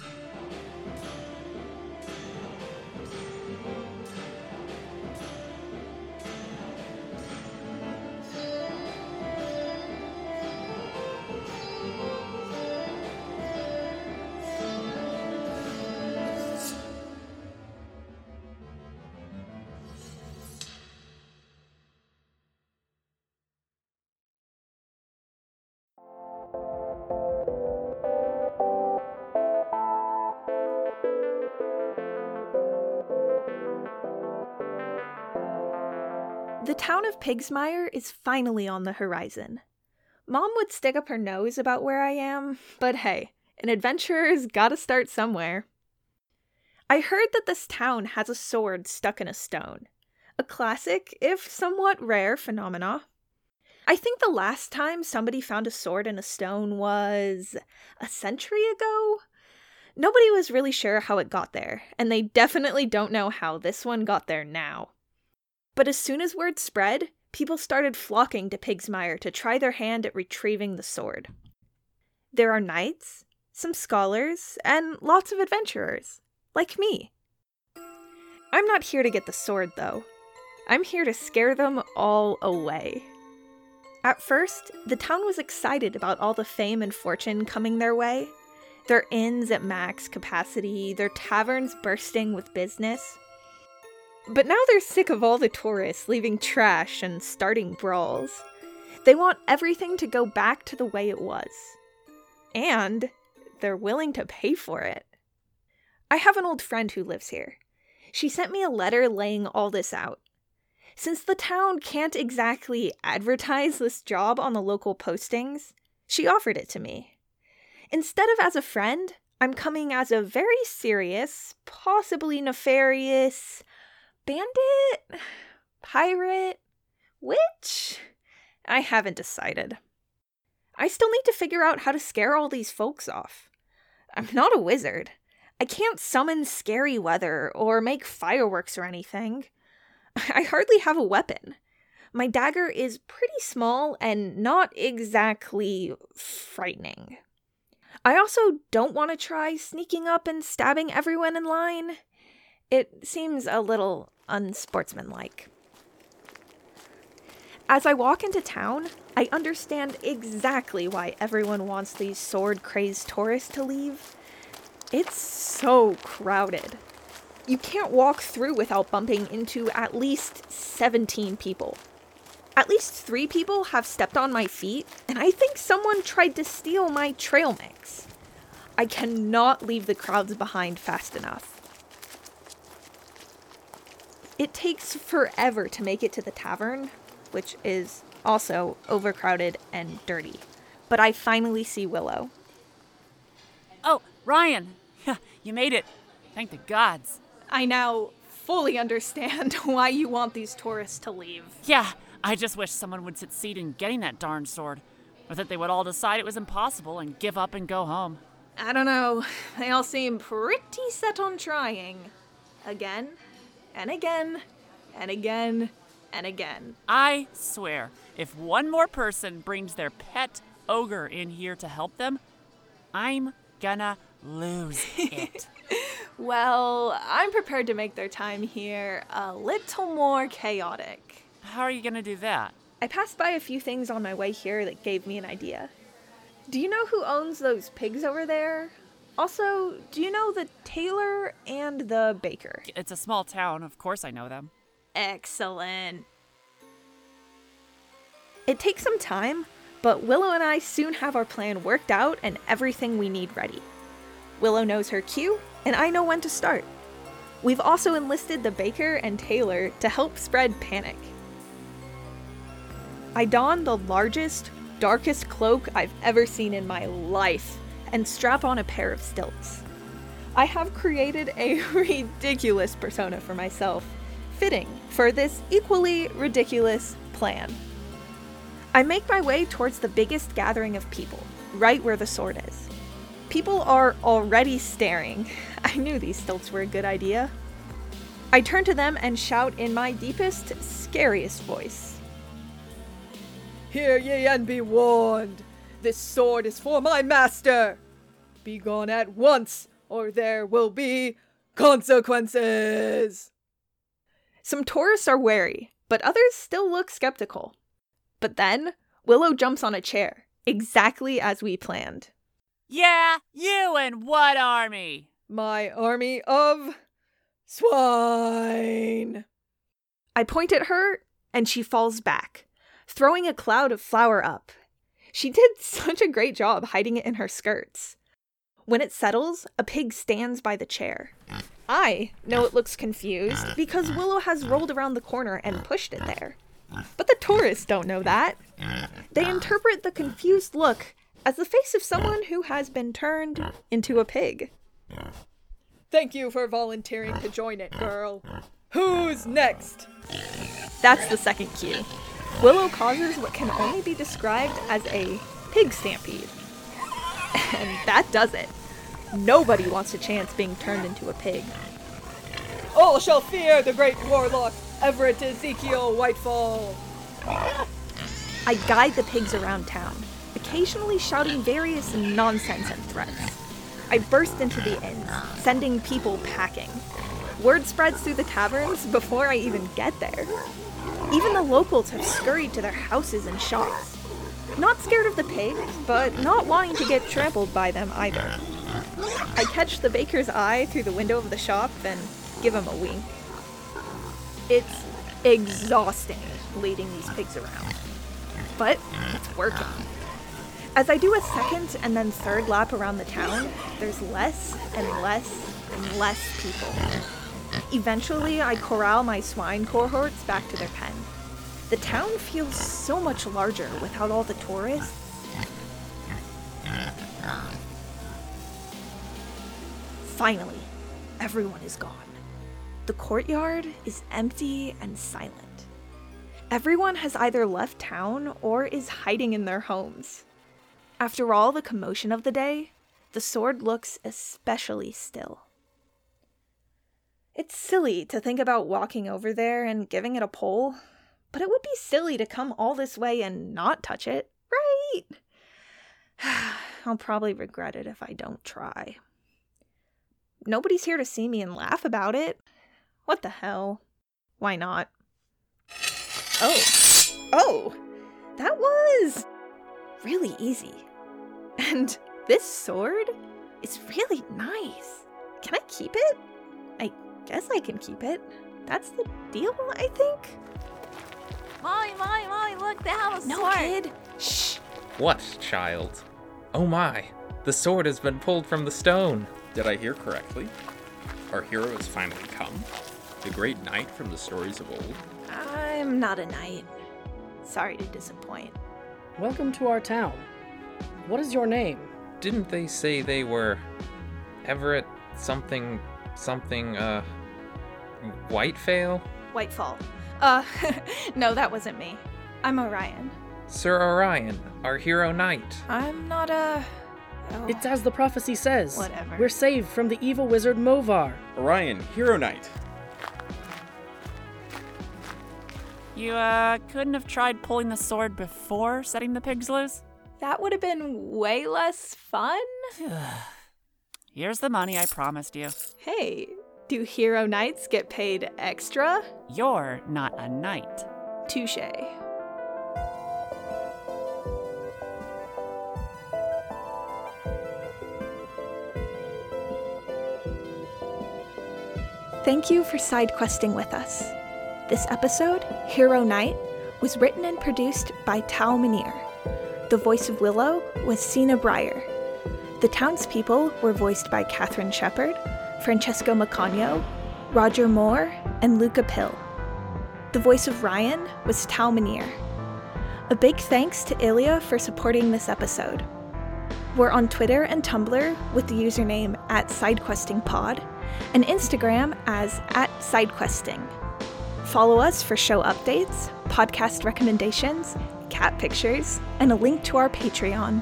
Yeah. The town of Pigsmire is finally on the horizon. Mom would stick up her nose about where I am, but hey, an adventurer's gotta start somewhere. I heard that this town has a sword stuck in a stone. A classic, if somewhat rare, phenomena. I think the last time somebody found a sword in a stone was a century ago. Nobody was really sure how it got there, and they definitely don't know how this one got there now. But as soon as word spread, people started flocking to Pigsmire to try their hand at retrieving the sword. There are knights, some scholars, and lots of adventurers, like me. I'm not here to get the sword, though. I'm here to scare them all away. At first, the town was excited about all the fame and fortune coming their way. Their inns at max capacity, their taverns bursting with business. But now they're sick of all the tourists leaving trash and starting brawls. They want everything to go back to the way it was. And they're willing to pay for it. I have an old friend who lives here. She sent me a letter laying all this out. Since the town can't exactly advertise this job on the local postings, she offered it to me. Instead of as a friend, I'm coming as a very serious, possibly nefarious, bandit? Pirate? Witch? I haven't decided. I still need to figure out how to scare all these folks off. I'm not a wizard. I can't summon scary weather or make fireworks or anything. I hardly have a weapon. My dagger is pretty small and not exactly frightening. I also don't want to try sneaking up and stabbing everyone in line. It seems a little unsportsmanlike. As I walk into town, I understand exactly why everyone wants these sword crazed tourists to leave. It's so crowded. You can't walk through without bumping into at least 17 people. At least three people have stepped on my feet, and I think someone tried to steal my trail mix. I cannot leave the crowds behind fast enough. It takes forever to make it to the tavern, which is also overcrowded and dirty. But I finally see Willow. Oh, Rion! you made it. Thank the gods. I now fully understand why you want these tourists to leave. Yeah, I just wish someone would succeed in getting that darn sword. Or that they would all decide it was impossible and give up and go home. I don't know. They all seem pretty set on trying. Again and again and again and again. I swear, if one more person brings their pet ogre in here to help them, I'm gonna lose it. well, I'm prepared to make their time here a little more chaotic. How are you gonna do that? I passed by a few things on my way here that gave me an idea. Do you know who owns those pigs over there? Also, do you know the tailor and the baker? It's a small town. Of course, I know them. Excellent. It takes some time, but Willow and I soon have our plan worked out and everything we need ready. Willow knows her cue, and I know when to start. We've also enlisted the baker and tailor to help spread panic. I don the largest, darkest cloak I've ever seen in my life and strap on a pair of stilts. I have created a ridiculous persona for myself, fitting for this equally ridiculous plan. I make my way towards the biggest gathering of people, right where the sword is. People are already staring. I knew these stilts were a good idea. I turn to them and shout in my deepest, scariest voice Hear ye and be warned! This sword is for my master! Be gone at once, or there will be consequences. Some tourists are wary, but others still look skeptical. But then, Willow jumps on a chair, exactly as we planned. Yeah, you and what army? My army of swine. I point at her, and she falls back, throwing a cloud of flour up. She did such a great job hiding it in her skirts. When it settles, a pig stands by the chair. I know it looks confused because Willow has rolled around the corner and pushed it there. But the tourists don't know that. They interpret the confused look as the face of someone who has been turned into a pig. Thank you for volunteering to join it, girl. Who's next? That's the second cue. Willow causes what can only be described as a pig stampede. And that does it. Nobody wants a chance being turned into a pig. All shall fear the great warlock, Everett Ezekiel Whitefall. I guide the pigs around town, occasionally shouting various nonsense and threats. I burst into the inns, sending people packing. Word spreads through the taverns before I even get there. Even the locals have scurried to their houses and shops. Not scared of the pigs, but not wanting to get trampled by them either. I catch the baker's eye through the window of the shop and give him a wink. It's exhausting leading these pigs around, but it's working. As I do a second and then third lap around the town, there's less and less and less people. Eventually, I corral my swine cohorts back to their pen. The town feels so much larger without all the tourists. Finally, everyone is gone. The courtyard is empty and silent. Everyone has either left town or is hiding in their homes. After all the commotion of the day, the sword looks especially still. It's silly to think about walking over there and giving it a pull, but it would be silly to come all this way and not touch it, right? I'll probably regret it if I don't try. Nobody's here to see me and laugh about it. What the hell? Why not? Oh. Oh! That was really easy. And this sword is really nice. Can I keep it? I guess I can keep it. That's the deal, I think. Molly, Molly, Molly, look, they have a No, sword. kid. Shh. What, child? Oh my, the sword has been pulled from the stone. Did I hear correctly? Our hero has finally come. The great knight from the stories of old. I'm not a knight. Sorry to disappoint. Welcome to our town. What is your name? Didn't they say they were Everett something something uh Whitefale? Whitefall. Uh, no, that wasn't me. I'm Orion. Sir Orion, our hero knight. I'm not a. Oh, It's as the prophecy says. Whatever. We're saved from the evil wizard Movar. Orion, hero knight. You, uh, couldn't have tried pulling the sword before setting the pigs loose? that would have been way less fun. Here's the money I promised you. Hey, do hero knights get paid extra? You're not a knight. Touche. Thank you for side questing with us. This episode, Hero Knight, was written and produced by Tal Minear. The voice of Willow was Sena Bryer. The townspeople were voiced by Katherine Shepherd, Francesco Macagno, Roger Mohr, and Luca Pill. The voice of Rion was Tal Minear. A big thanks to Ilya for supporting this episode. We're on Twitter and Tumblr with the username at SideQuestingPod and Instagram as at SideQuesting. Follow us for show updates, podcast recommendations, cat pictures, and a link to our Patreon.